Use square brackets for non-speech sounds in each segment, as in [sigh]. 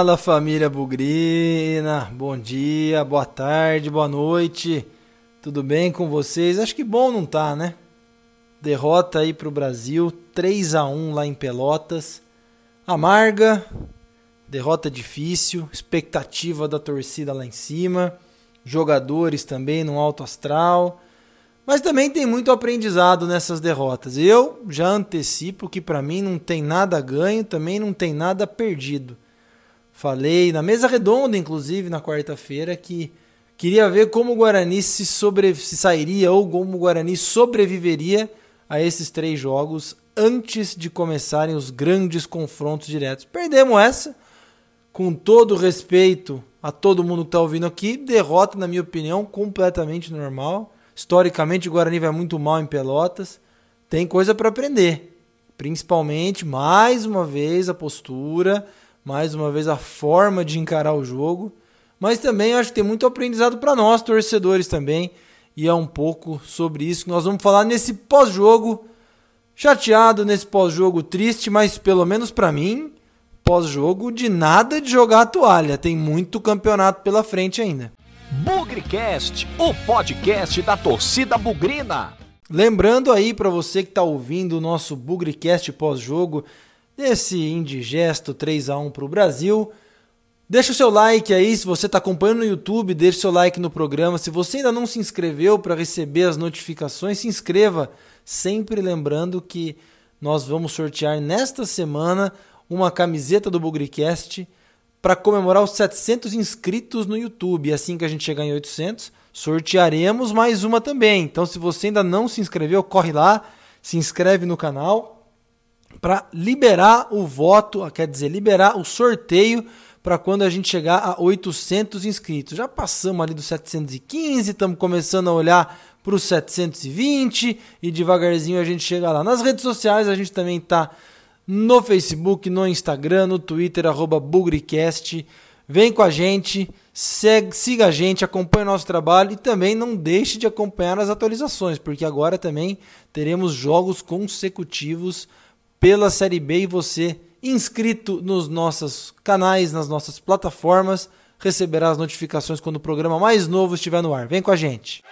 Fala família Bugrina, bom dia, boa tarde, boa noite, tudo bem com vocês? Acho que bom não tá, né? Derrota aí pro Brasil, 3 a 1 lá em Pelotas, amarga, derrota difícil, expectativa da torcida lá em cima, jogadores também no alto astral, mas também tem muito aprendizado nessas derrotas. Eu já antecipo que para mim não tem nada ganho, também não tem nada perdido. Falei na mesa redonda, inclusive, na quarta-feira, que queria ver como o Guarani se, sobre... se sairia ou como o Guarani sobreviveria a esses três jogos antes de começarem os grandes confrontos diretos. Perdemos essa, com todo respeito a todo mundo que está ouvindo aqui, derrota, na minha opinião, completamente normal. Historicamente, o Guarani vai muito mal em Pelotas. Tem coisa para aprender. Principalmente, mais uma vez, a postura mais uma vez a forma de encarar o jogo, mas também acho que tem muito aprendizado para nós torcedores também, e é um pouco sobre isso que nós vamos falar nesse pós-jogo. Chateado nesse pós-jogo triste, mas pelo menos para mim, pós-jogo de nada de jogar a toalha, tem muito campeonato pela frente ainda. Bugrecast, o podcast da torcida bugrina. Lembrando aí para você que está ouvindo o nosso Bugrecast pós-jogo, nesse indigesto 3 a 1 para o Brasil. Deixa o seu like aí, se você está acompanhando no YouTube, deixa o seu like no programa. Se você ainda não se inscreveu para receber as notificações, se inscreva. Sempre lembrando que nós vamos sortear nesta semana uma camiseta do Bugricast para comemorar os 700 inscritos no YouTube. Assim que a gente chegar em 800, sortearemos mais uma também. Então, se você ainda não se inscreveu, corre lá, se inscreve no canal para liberar o voto, quer dizer, liberar o sorteio para quando a gente chegar a 800 inscritos. Já passamos ali dos 715, estamos começando a olhar para os 720 e devagarzinho a gente chega lá. Nas redes sociais a gente também está no Facebook, no Instagram, no Twitter, arroba Bugricast. Vem com a gente, segue, siga a gente, acompanhe o nosso trabalho e também não deixe de acompanhar as atualizações, porque agora também teremos jogos consecutivos pela Série B e você, inscrito nos nossos canais, nas nossas plataformas, receberá as notificações quando o programa mais novo estiver no ar. Vem com a gente!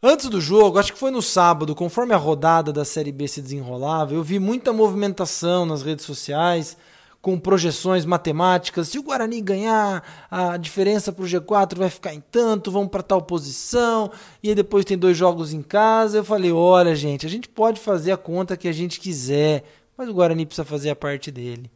Antes do jogo, acho que foi no sábado, conforme a rodada da Série B se desenrolava, eu vi muita movimentação nas redes sociais, com projeções matemáticas. Se o Guarani ganhar, a diferença para o G4 vai ficar em tanto, vamos para tal posição, e aí depois tem dois jogos em casa. Eu falei: olha, gente, a gente pode fazer a conta que a gente quiser, mas o Guarani precisa fazer a parte dele.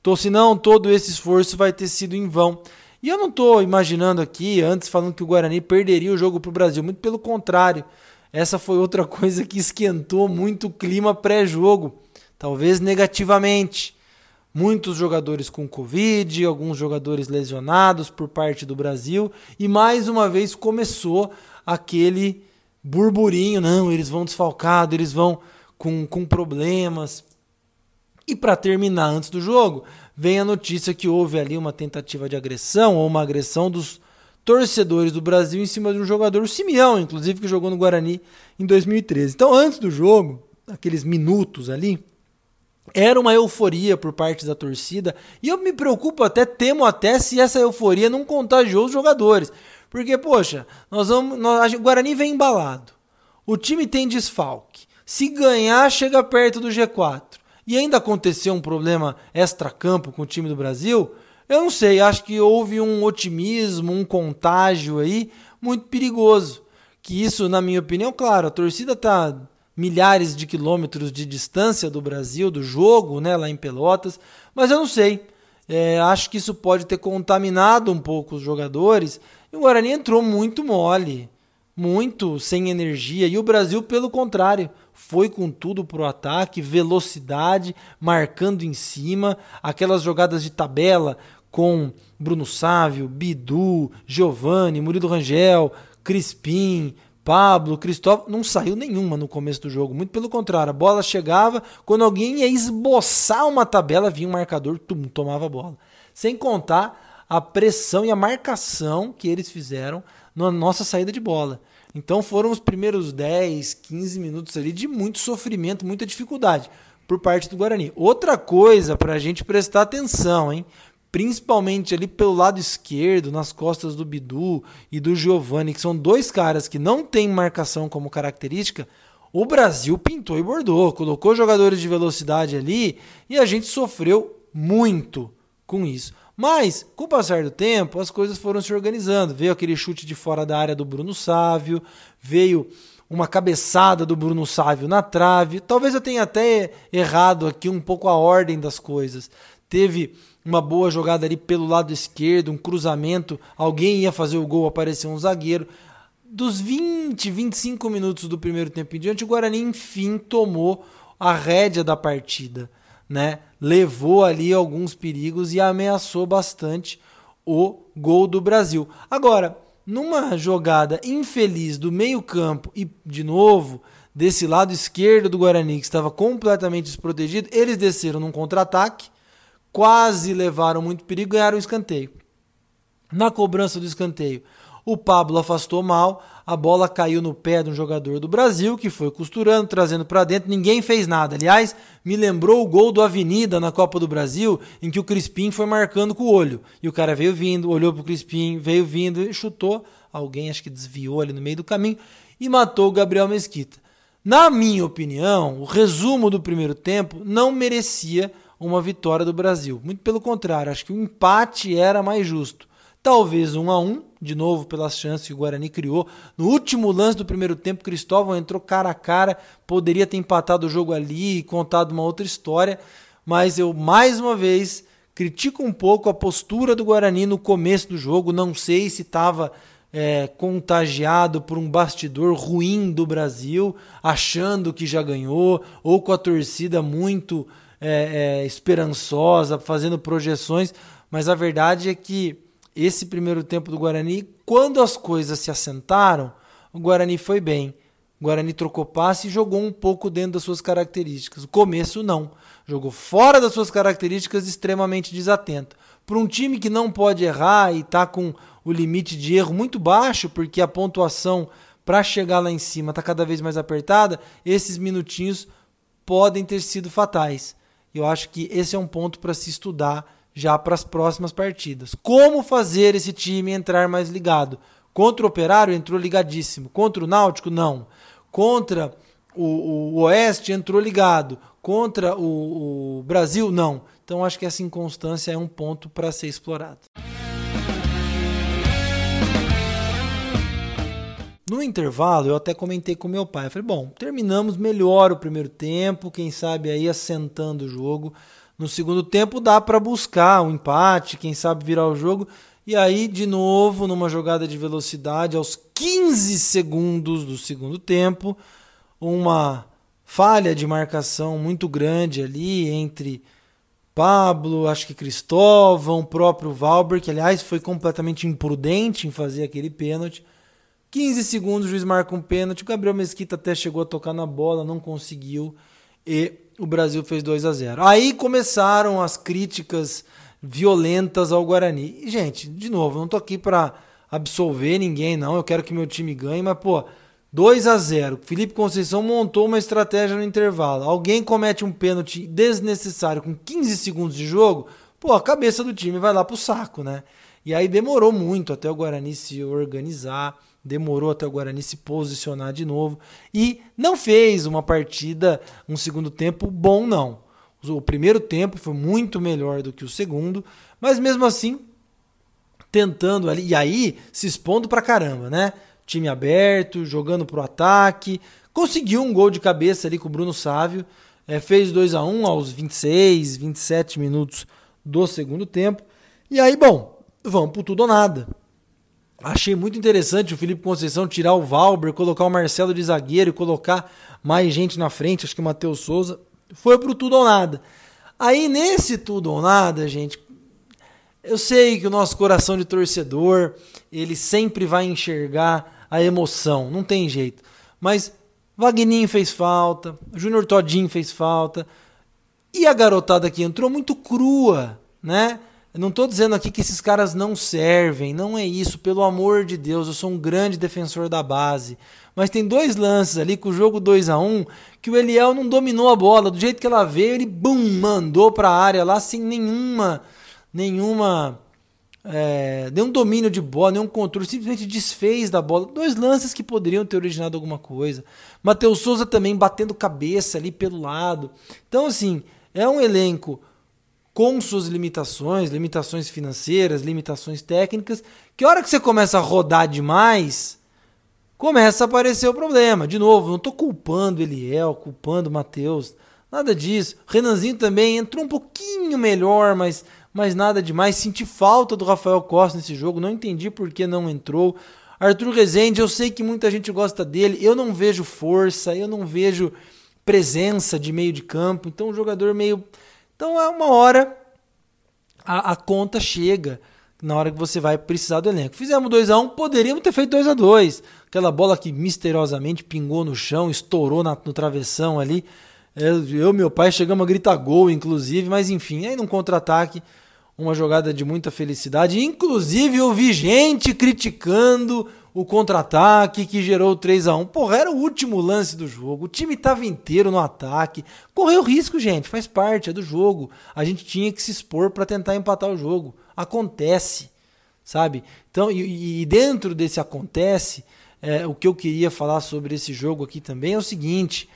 Então, senão, todo esse esforço vai ter sido em vão. E eu não estou imaginando aqui, antes falando que o Guarani perderia o jogo para o Brasil, muito pelo contrário. Essa foi outra [laughs] coisa que esquentou muito o clima pré-jogo, talvez negativamente muitos jogadores com Covid, alguns jogadores lesionados por parte do Brasil, e mais uma vez começou aquele burburinho: não, eles vão desfalcados, eles vão com, com problemas. E para terminar, antes do jogo, vem a notícia que houve ali uma tentativa de agressão ou uma agressão dos torcedores do Brasil em cima de um jogador, o Simeão, inclusive, que jogou no Guarani em 2013. Então, antes do jogo, aqueles minutos ali, era uma euforia por parte da torcida e eu me preocupo até, temo até se essa euforia não contagiou os jogadores. Porque, poxa, nós vamos, nós, o Guarani vem embalado, o time tem desfalque, se ganhar, chega perto do G4 e ainda aconteceu um problema extra-campo com o time do Brasil, eu não sei, acho que houve um otimismo, um contágio aí muito perigoso. Que isso, na minha opinião, claro, a torcida tá milhares de quilômetros de distância do Brasil, do jogo, né, lá em Pelotas, mas eu não sei. É, acho que isso pode ter contaminado um pouco os jogadores. E o Guarani entrou muito mole, muito sem energia. E o Brasil, pelo contrário, foi com tudo pro ataque, velocidade, marcando em cima, aquelas jogadas de tabela com Bruno Sávio, Bidu, Giovanni, Murilo Rangel, Crispim, Pablo, Cristóvão, não saiu nenhuma no começo do jogo. Muito pelo contrário, a bola chegava, quando alguém ia esboçar uma tabela, vinha um marcador, tum, tomava a bola. Sem contar a pressão e a marcação que eles fizeram na nossa saída de bola. Então foram os primeiros 10, 15 minutos ali de muito sofrimento, muita dificuldade por parte do Guarani. Outra coisa para a gente prestar atenção, hein? Principalmente ali pelo lado esquerdo, nas costas do Bidu e do Giovani, que são dois caras que não têm marcação como característica. O Brasil pintou e bordou, colocou jogadores de velocidade ali e a gente sofreu muito com isso. Mas, com o passar do tempo, as coisas foram se organizando. Veio aquele chute de fora da área do Bruno Sávio, veio uma cabeçada do Bruno Sávio na trave. Talvez eu tenha até errado aqui um pouco a ordem das coisas. Teve uma boa jogada ali pelo lado esquerdo, um cruzamento, alguém ia fazer o gol, apareceu um zagueiro. Dos 20, 25 minutos do primeiro tempo em diante, o Guarani enfim tomou a rédea da partida, né? Levou ali alguns perigos e ameaçou bastante o gol do Brasil. Agora, numa jogada infeliz do meio-campo e, de novo, desse lado esquerdo do Guarani, que estava completamente desprotegido, eles desceram num contra-ataque, quase levaram muito perigo ganharam o escanteio. Na cobrança do escanteio, o Pablo afastou mal, a bola caiu no pé de um jogador do Brasil que foi costurando, trazendo para dentro, ninguém fez nada. Aliás, me lembrou o gol do Avenida na Copa do Brasil, em que o Crispim foi marcando com o olho. E o cara veio vindo, olhou pro Crispim, veio vindo e chutou. Alguém acho que desviou ali no meio do caminho e matou o Gabriel Mesquita. Na minha opinião, o resumo do primeiro tempo não merecia uma vitória do Brasil. Muito pelo contrário, acho que o empate era mais justo. Talvez um a um, de novo pelas chances que o Guarani criou. No último lance do primeiro tempo, Cristóvão entrou cara a cara, poderia ter empatado o jogo ali e contado uma outra história, mas eu mais uma vez critico um pouco a postura do Guarani no começo do jogo. Não sei se estava é, contagiado por um bastidor ruim do Brasil, achando que já ganhou, ou com a torcida muito é, é, esperançosa, fazendo projeções, mas a verdade é que esse primeiro tempo do Guarani, quando as coisas se assentaram, o Guarani foi bem. O Guarani trocou passe e jogou um pouco dentro das suas características. O começo não. Jogou fora das suas características, extremamente desatento. Para um time que não pode errar e está com o limite de erro muito baixo, porque a pontuação para chegar lá em cima está cada vez mais apertada, esses minutinhos podem ter sido fatais. Eu acho que esse é um ponto para se estudar já para as próximas partidas. Como fazer esse time entrar mais ligado? Contra o Operário entrou ligadíssimo. Contra o Náutico, não. Contra o, o Oeste entrou ligado. Contra o, o Brasil, não. Então acho que essa inconstância é um ponto para ser explorado. No intervalo, eu até comentei com meu pai. Eu falei, bom, terminamos melhor o primeiro tempo, quem sabe aí assentando o jogo. No segundo tempo dá para buscar um empate, quem sabe virar o jogo. E aí, de novo, numa jogada de velocidade, aos 15 segundos do segundo tempo, uma falha de marcação muito grande ali entre Pablo, acho que Cristóvão, o próprio Valber, que aliás foi completamente imprudente em fazer aquele pênalti. 15 segundos, o juiz marca um pênalti. O Gabriel Mesquita até chegou a tocar na bola, não conseguiu. E o Brasil fez 2 a 0. Aí começaram as críticas violentas ao Guarani. E, gente, de novo, não tô aqui para absolver ninguém, não. Eu quero que meu time ganhe, mas, pô, 2 a 0. Felipe Conceição montou uma estratégia no intervalo. Alguém comete um pênalti desnecessário com 15 segundos de jogo, pô, a cabeça do time vai lá pro saco, né? E aí demorou muito até o Guarani se organizar demorou até o Guarani se posicionar de novo e não fez uma partida, um segundo tempo bom, não. O primeiro tempo foi muito melhor do que o segundo, mas mesmo assim, tentando ali, e aí se expondo pra caramba, né? Time aberto, jogando pro ataque, conseguiu um gol de cabeça ali com o Bruno Sávio, é, fez 2 a 1 um aos 26, 27 minutos do segundo tempo, e aí, bom, vamos pro tudo ou nada. Achei muito interessante o Felipe Conceição tirar o Valber, colocar o Marcelo de zagueiro e colocar mais gente na frente, acho que o Matheus Souza. Foi pro tudo ou nada. Aí nesse tudo ou nada, gente, eu sei que o nosso coração de torcedor, ele sempre vai enxergar a emoção, não tem jeito. Mas Vagninho fez falta, Júnior Todinho fez falta, e a garotada que entrou muito crua, né? Eu não estou dizendo aqui que esses caras não servem, não é isso, pelo amor de Deus, eu sou um grande defensor da base. Mas tem dois lances ali com o jogo 2 a 1 um, que o Eliel não dominou a bola, do jeito que ela veio, ele bum, mandou para a área lá sem nenhuma nenhuma é, nenhum domínio de bola, nenhum controle, simplesmente desfez da bola. Dois lances que poderiam ter originado alguma coisa. Matheus Souza também batendo cabeça ali pelo lado. Então, assim, é um elenco com suas limitações, limitações financeiras, limitações técnicas, que a hora que você começa a rodar demais, começa a aparecer o problema. De novo, não estou culpando Eliel, culpando Matheus, nada disso. Renanzinho também entrou um pouquinho melhor, mas, mas nada demais. Senti falta do Rafael Costa nesse jogo, não entendi por que não entrou. Arthur Rezende, eu sei que muita gente gosta dele, eu não vejo força, eu não vejo presença de meio de campo, então o jogador meio então é uma hora a, a conta chega na hora que você vai precisar do elenco. Fizemos 2 a 1 um, poderíamos ter feito 2 a 2 Aquela bola que misteriosamente pingou no chão, estourou na, no travessão ali. Eu e meu pai chegamos a gritar gol, inclusive, mas enfim, aí num contra-ataque, uma jogada de muita felicidade. Inclusive, eu vi gente criticando o contra-ataque que gerou o 3 a 1 Porra, era o último lance do jogo. O time estava inteiro no ataque. Correu risco, gente, faz parte, é do jogo. A gente tinha que se expor para tentar empatar o jogo. Acontece, sabe? Então, e, e dentro desse acontece, é, o que eu queria falar sobre esse jogo aqui também é o seguinte.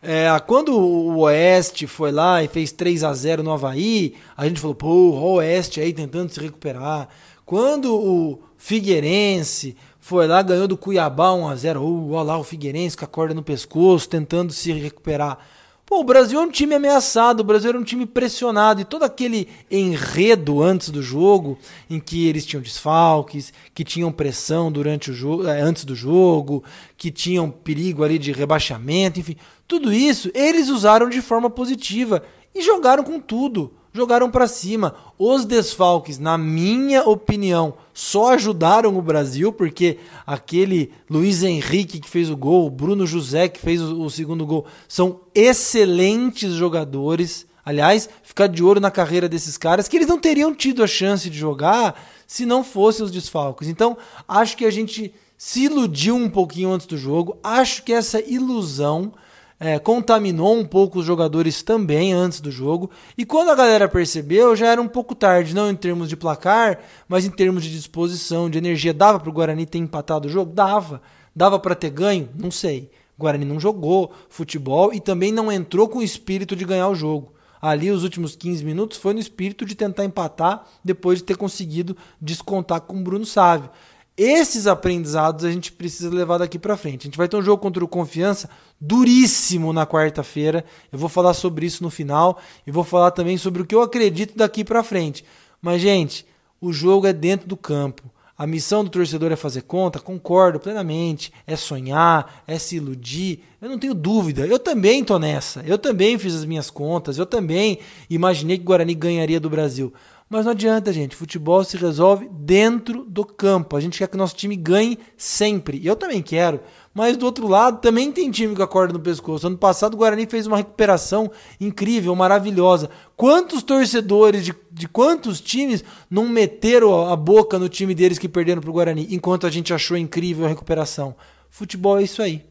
É, quando o Oeste foi lá e fez 3 a 0 no Havaí, a gente falou, pô, o Oeste aí tentando se recuperar. Quando o Figueirense foi lá, ganhou do Cuiabá 1x0. Uh, olha lá o Figueirense com a corda no pescoço, tentando se recuperar. Pô, o Brasil é um time ameaçado, o Brasil era um time pressionado e todo aquele enredo antes do jogo, em que eles tinham desfalques, que tinham pressão durante o jogo, eh, antes do jogo, que tinham perigo ali de rebaixamento, enfim, tudo isso eles usaram de forma positiva e jogaram com tudo jogaram para cima. Os desfalques, na minha opinião, só ajudaram o Brasil, porque aquele Luiz Henrique que fez o gol, o Bruno José que fez o, o segundo gol, são excelentes jogadores. Aliás, ficar de olho na carreira desses caras, que eles não teriam tido a chance de jogar se não fossem os desfalques. Então, acho que a gente se iludiu um pouquinho antes do jogo. Acho que essa ilusão é, contaminou um pouco os jogadores também antes do jogo. E quando a galera percebeu, já era um pouco tarde, não em termos de placar, mas em termos de disposição, de energia. Dava para o Guarani ter empatado o jogo? Dava. Dava para ter ganho? Não sei. O Guarani não jogou futebol e também não entrou com o espírito de ganhar o jogo. Ali, os últimos 15 minutos, foi no espírito de tentar empatar depois de ter conseguido descontar com o Bruno Sávio. Esses aprendizados a gente precisa levar daqui para frente. A gente vai ter um jogo contra o Confiança duríssimo na quarta-feira. Eu vou falar sobre isso no final e vou falar também sobre o que eu acredito daqui para frente. Mas gente, o jogo é dentro do campo. A missão do torcedor é fazer conta, concordo plenamente. É sonhar, é se iludir. Eu não tenho dúvida. Eu também tô nessa. Eu também fiz as minhas contas. Eu também imaginei que o Guarani ganharia do Brasil. Mas não adianta, gente. Futebol se resolve dentro do campo. A gente quer que o nosso time ganhe sempre. Eu também quero. Mas do outro lado, também tem time com a corda no pescoço. Ano passado, o Guarani fez uma recuperação incrível, maravilhosa. Quantos torcedores de, de quantos times não meteram a boca no time deles que perderam para o Guarani, enquanto a gente achou incrível a recuperação? Futebol é isso aí.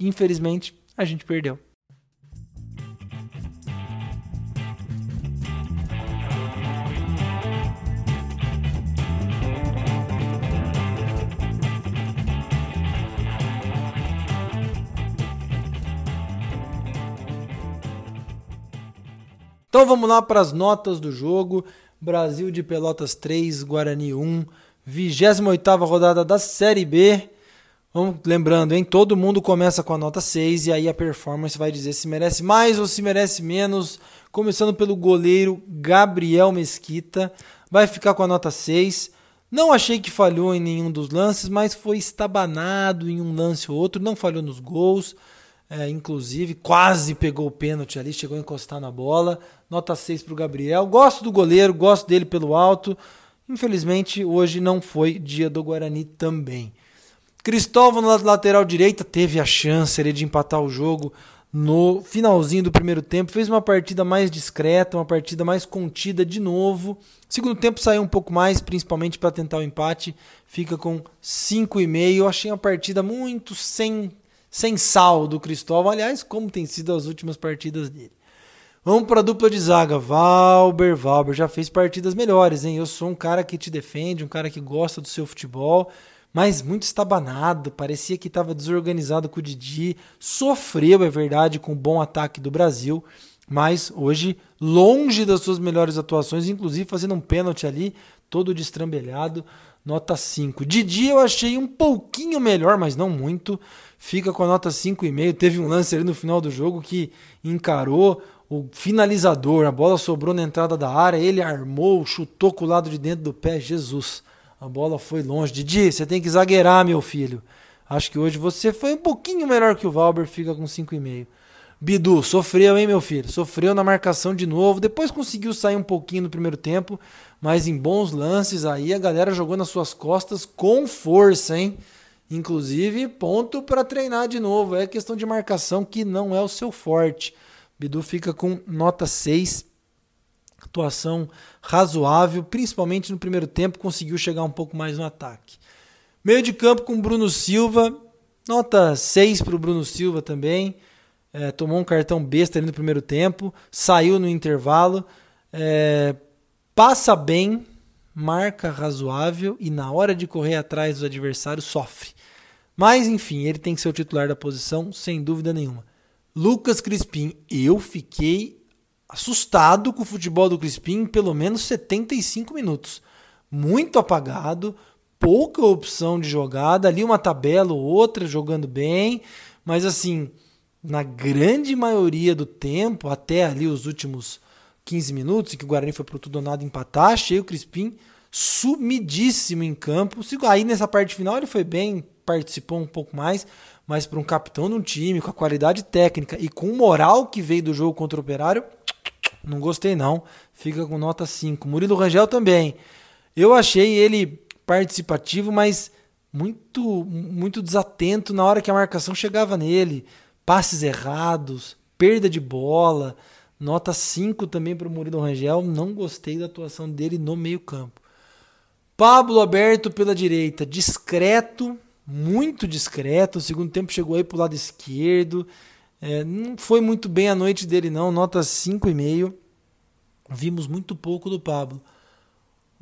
Infelizmente, a gente perdeu. Então vamos lá para as notas do jogo. Brasil de Pelotas 3, Guarani 1, 28 rodada da Série B. Vamos lembrando, hein? Todo mundo começa com a nota 6 e aí a performance vai dizer se merece mais ou se merece menos. Começando pelo goleiro Gabriel Mesquita, vai ficar com a nota 6. Não achei que falhou em nenhum dos lances, mas foi estabanado em um lance ou outro, não falhou nos gols. É, inclusive, quase pegou o pênalti ali, chegou a encostar na bola. Nota 6 para o Gabriel. Gosto do goleiro, gosto dele pelo alto. Infelizmente, hoje não foi dia do Guarani também. Cristóvão, na lateral direita, teve a chance ali de empatar o jogo no finalzinho do primeiro tempo, fez uma partida mais discreta, uma partida mais contida de novo. Segundo tempo saiu um pouco mais, principalmente para tentar o empate, fica com 5,5. Eu achei uma partida muito sem, sem sal do Cristóvão, aliás, como tem sido as últimas partidas dele. Vamos para a dupla de zaga. Valber, Valber já fez partidas melhores, hein? Eu sou um cara que te defende, um cara que gosta do seu futebol mas muito estabanado, parecia que estava desorganizado com o Didi, sofreu, é verdade, com o bom ataque do Brasil, mas hoje longe das suas melhores atuações, inclusive fazendo um pênalti ali, todo destrambelhado, nota 5. Didi eu achei um pouquinho melhor, mas não muito, fica com a nota 5,5, teve um lance ali no final do jogo que encarou o finalizador, a bola sobrou na entrada da área, ele armou, chutou com o lado de dentro do pé, Jesus a bola foi longe. Didi, você tem que zagueirar, meu filho. Acho que hoje você foi um pouquinho melhor que o Valber, fica com 5,5. Bidu, sofreu, hein, meu filho? Sofreu na marcação de novo. Depois conseguiu sair um pouquinho no primeiro tempo, mas em bons lances aí a galera jogou nas suas costas com força, hein? Inclusive, ponto para treinar de novo. É questão de marcação que não é o seu forte. Bidu fica com nota 6 atuação razoável, principalmente no primeiro tempo, conseguiu chegar um pouco mais no ataque. Meio de campo com Bruno Silva, nota 6 para o Bruno Silva também. É, tomou um cartão besta ali no primeiro tempo, saiu no intervalo, é, passa bem, marca razoável e na hora de correr atrás dos adversários sofre. Mas enfim, ele tem que ser o titular da posição, sem dúvida nenhuma. Lucas Crispim, eu fiquei assustado com o futebol do Crispim pelo menos 75 minutos. Muito apagado, pouca opção de jogada, ali uma tabela ou outra jogando bem, mas assim, na grande maioria do tempo, até ali os últimos 15 minutos, em que o Guarani foi pro tudo ou nada empatar, achei o Crispim sumidíssimo em campo. Aí nessa parte final ele foi bem, participou um pouco mais, mas para um capitão de um time com a qualidade técnica e com o moral que veio do jogo contra o Operário, não gostei não. Fica com nota 5. Murilo Rangel também. Eu achei ele participativo, mas muito muito desatento na hora que a marcação chegava nele. Passes errados, perda de bola. Nota 5 também para o Murilo Rangel. Não gostei da atuação dele no meio-campo. Pablo aberto pela direita, discreto, muito discreto. O segundo tempo chegou aí para o lado esquerdo. É, não foi muito bem a noite dele, não. Nota 5,5. Vimos muito pouco do Pablo.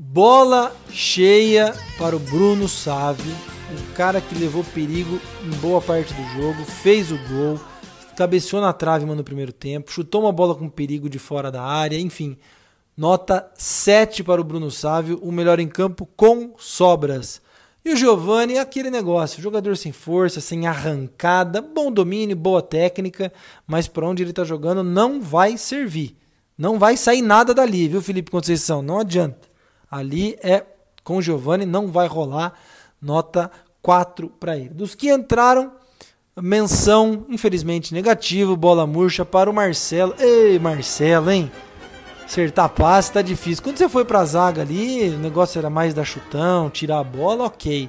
Bola cheia para o Bruno Save, o cara que levou perigo em boa parte do jogo, fez o gol, cabeceou na trave no primeiro tempo, chutou uma bola com perigo de fora da área, enfim. Nota 7 para o Bruno Sávio, o melhor em campo com sobras. E o Giovani é aquele negócio, jogador sem força, sem arrancada, bom domínio, boa técnica, mas para onde ele está jogando não vai servir. Não vai sair nada dali, viu, Felipe Conceição? Não adianta. Ali é com Giovani, não vai rolar. Nota 4 para ele. Dos que entraram, menção, infelizmente, negativo, bola murcha para o Marcelo. Ei, Marcelo, hein? acertar passe tá difícil. Quando você foi pra zaga ali, o negócio era mais dar chutão, tirar a bola, ok.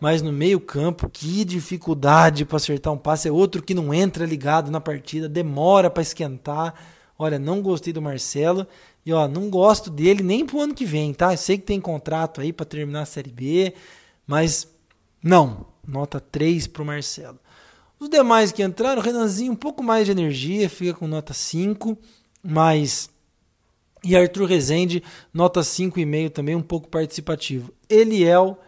Mas no meio-campo, que dificuldade para acertar um passe. É outro que não entra ligado na partida, demora para esquentar. Olha, não gostei do Marcelo. E ó, não gosto dele nem pro ano que vem, tá? Eu sei que tem contrato aí para terminar a Série B, mas não. Nota 3 pro Marcelo. Os demais que entraram, Renanzinho, um pouco mais de energia, fica com nota 5, mas e Arthur Rezende, nota 5,5 também, um pouco participativo. Eliel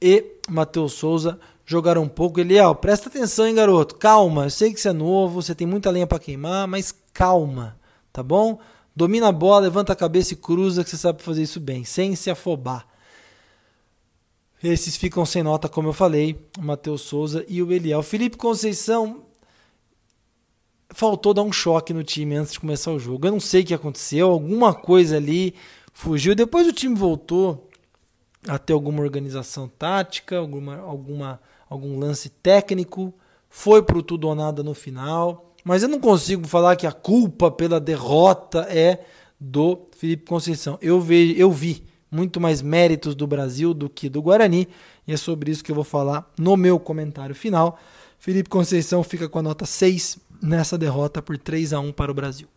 e Matheus Souza jogaram um pouco. Eliel, presta atenção, hein, garoto. Calma, eu sei que você é novo, você tem muita lenha para queimar, mas calma, tá bom? Domina a bola, levanta a cabeça e cruza, que você sabe fazer isso bem, sem se afobar. Esses ficam sem nota, como eu falei, o Matheus Souza e o Eliel. Felipe Conceição, faltou dar um choque no time antes de começar o jogo. Eu não sei o que aconteceu, alguma coisa ali fugiu. Depois o time voltou a ter alguma organização tática, alguma, alguma, algum lance técnico. Foi pro tudo ou nada no final. Mas eu não consigo falar que a culpa pela derrota é do Felipe Conceição. Eu, vi, eu vi muito mais méritos do Brasil do que do Guarani. E é sobre isso que eu vou falar no meu comentário final. Felipe Conceição fica com a nota 6 nessa derrota por 3 a 1 para o Brasil.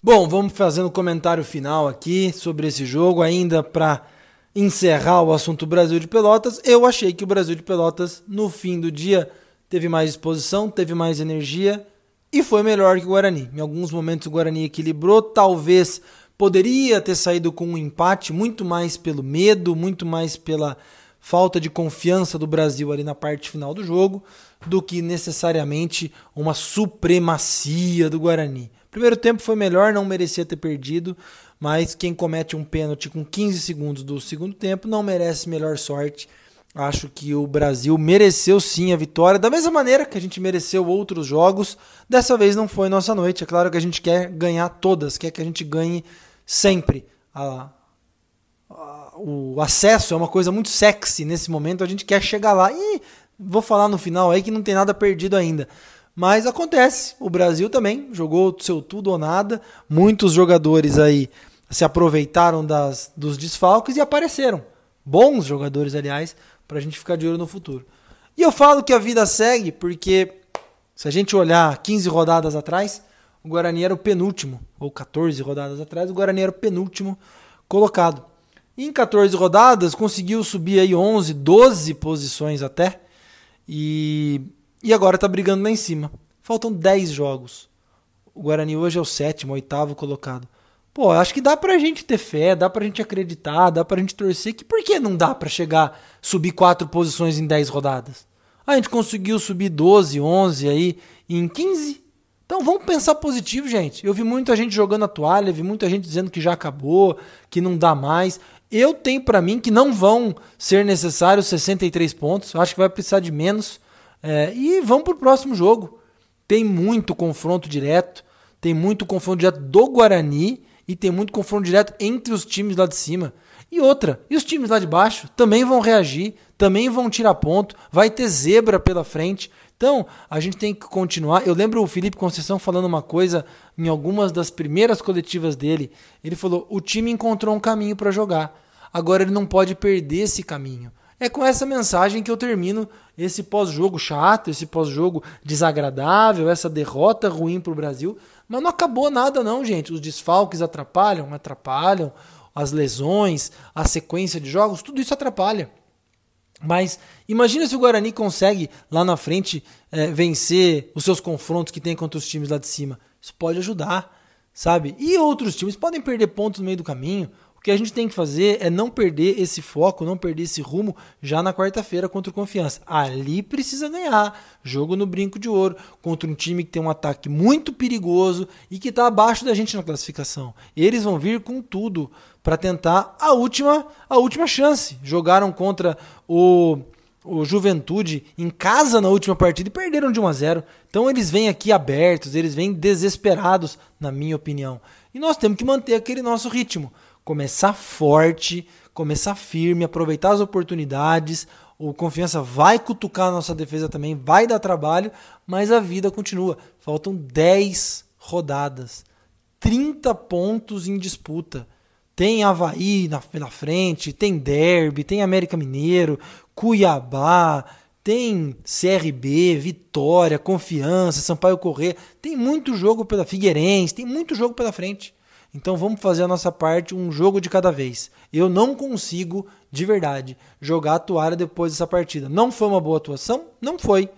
Bom, vamos fazendo comentário final aqui sobre esse jogo, ainda para encerrar o assunto Brasil de Pelotas. Eu achei que o Brasil de Pelotas, no fim do dia, teve mais disposição, teve mais energia e foi melhor que o Guarani. Em alguns momentos o Guarani equilibrou, talvez poderia ter saído com um empate, muito mais pelo medo, muito mais pela falta de confiança do Brasil ali na parte final do jogo, do que necessariamente uma supremacia do Guarani. Primeiro tempo foi melhor, não merecia ter perdido, mas quem comete um pênalti com 15 segundos do segundo tempo não merece melhor sorte. Acho que o Brasil mereceu sim a vitória, da mesma maneira que a gente mereceu outros jogos. Dessa vez não foi nossa noite. É claro que a gente quer ganhar todas, quer que a gente ganhe sempre. A, a, o acesso é uma coisa muito sexy nesse momento, a gente quer chegar lá. E vou falar no final aí que não tem nada perdido ainda. Mas acontece, o Brasil também jogou seu tudo ou nada. Muitos jogadores aí se aproveitaram das, dos desfalques e apareceram. Bons jogadores, aliás, para a gente ficar de olho no futuro. E eu falo que a vida segue porque, se a gente olhar 15 rodadas atrás, o Guarani era o penúltimo, ou 14 rodadas atrás, o Guarani era o penúltimo colocado. E em 14 rodadas conseguiu subir aí 11, 12 posições até. E e agora está brigando lá em cima. Faltam 10 jogos. O Guarani hoje é o sétimo, oitavo colocado. Pô, acho que dá pra gente ter fé, dá pra gente acreditar, dá pra gente torcer. Que por que não dá pra chegar, subir quatro posições em 10 rodadas? A gente conseguiu subir 12, 11 aí em 15. Então vamos pensar positivo, gente. Eu vi muita gente jogando a toalha, vi muita gente dizendo que já acabou, que não dá mais. Eu tenho para mim que não vão ser necessários 63 pontos. Eu acho que vai precisar de menos. É, e vamos para o próximo jogo. Tem muito confronto direto, tem muito confronto direto do Guarani e tem muito confronto direto entre os times lá de cima. E outra, e os times lá de baixo também vão reagir, também vão tirar ponto, vai ter zebra pela frente. Então, a gente tem que continuar. Eu lembro o Felipe Conceição falando uma coisa em algumas das primeiras coletivas dele. Ele falou: o time encontrou um caminho para jogar. Agora ele não pode perder esse caminho. É com essa mensagem que eu termino esse pós-jogo chato, esse pós-jogo desagradável, essa derrota ruim para o Brasil. Mas não acabou nada, não, gente. Os desfalques atrapalham, atrapalham. As lesões, a sequência de jogos, tudo isso atrapalha. Mas imagina se o Guarani consegue lá na frente é, vencer os seus confrontos que tem contra os times lá de cima. Isso pode ajudar, sabe? E outros times podem perder pontos no meio do caminho. Que a gente tem que fazer é não perder esse foco, não perder esse rumo já na quarta-feira contra o Confiança. Ali precisa ganhar. Jogo no brinco de ouro contra um time que tem um ataque muito perigoso e que está abaixo da gente na classificação. Eles vão vir com tudo para tentar a última, a última chance. Jogaram contra o o Juventude em casa na última partida e perderam de 1 a 0. Então eles vêm aqui abertos, eles vêm desesperados, na minha opinião. E nós temos que manter aquele nosso ritmo começar forte, começar firme, aproveitar as oportunidades. O confiança vai cutucar a nossa defesa também, vai dar trabalho, mas a vida continua. Faltam 10 rodadas, 30 pontos em disputa. Tem Havaí na, na frente, tem Derby, tem América Mineiro, Cuiabá, tem CRB, Vitória, Confiança, Sampaio Corrêa. Tem muito jogo pela Figueirense, tem muito jogo pela frente. Então vamos fazer a nossa parte, um jogo de cada vez. Eu não consigo, de verdade, jogar a toalha depois dessa partida. Não foi uma boa atuação? Não foi.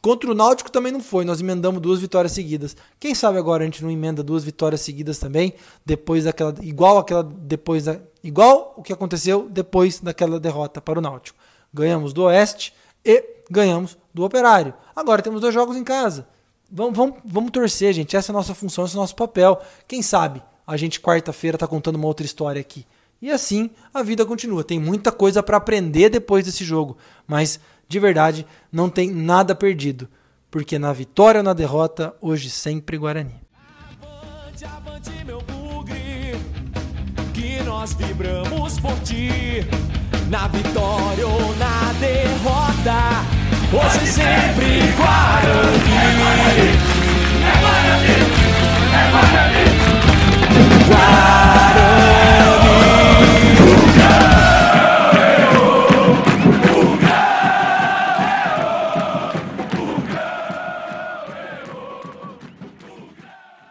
Contra o Náutico também não foi. Nós emendamos duas vitórias seguidas. Quem sabe agora a gente não emenda duas vitórias seguidas também, depois daquela igual aquela depois da igual o que aconteceu depois daquela derrota para o Náutico. Ganhamos do Oeste e ganhamos do Operário. Agora temos dois jogos em casa. Vamos, vamos, vamos torcer, gente. Essa é a nossa função, esse é o nosso papel. Quem sabe a gente quarta-feira está contando uma outra história aqui. E assim a vida continua. Tem muita coisa para aprender depois desse jogo, mas de verdade não tem nada perdido, porque na vitória ou na derrota, hoje sempre Guarani. Avante, avante, meu bugre, que nós vibramos por ti, na vitória ou na derrota, hoje sempre Guarani. Why?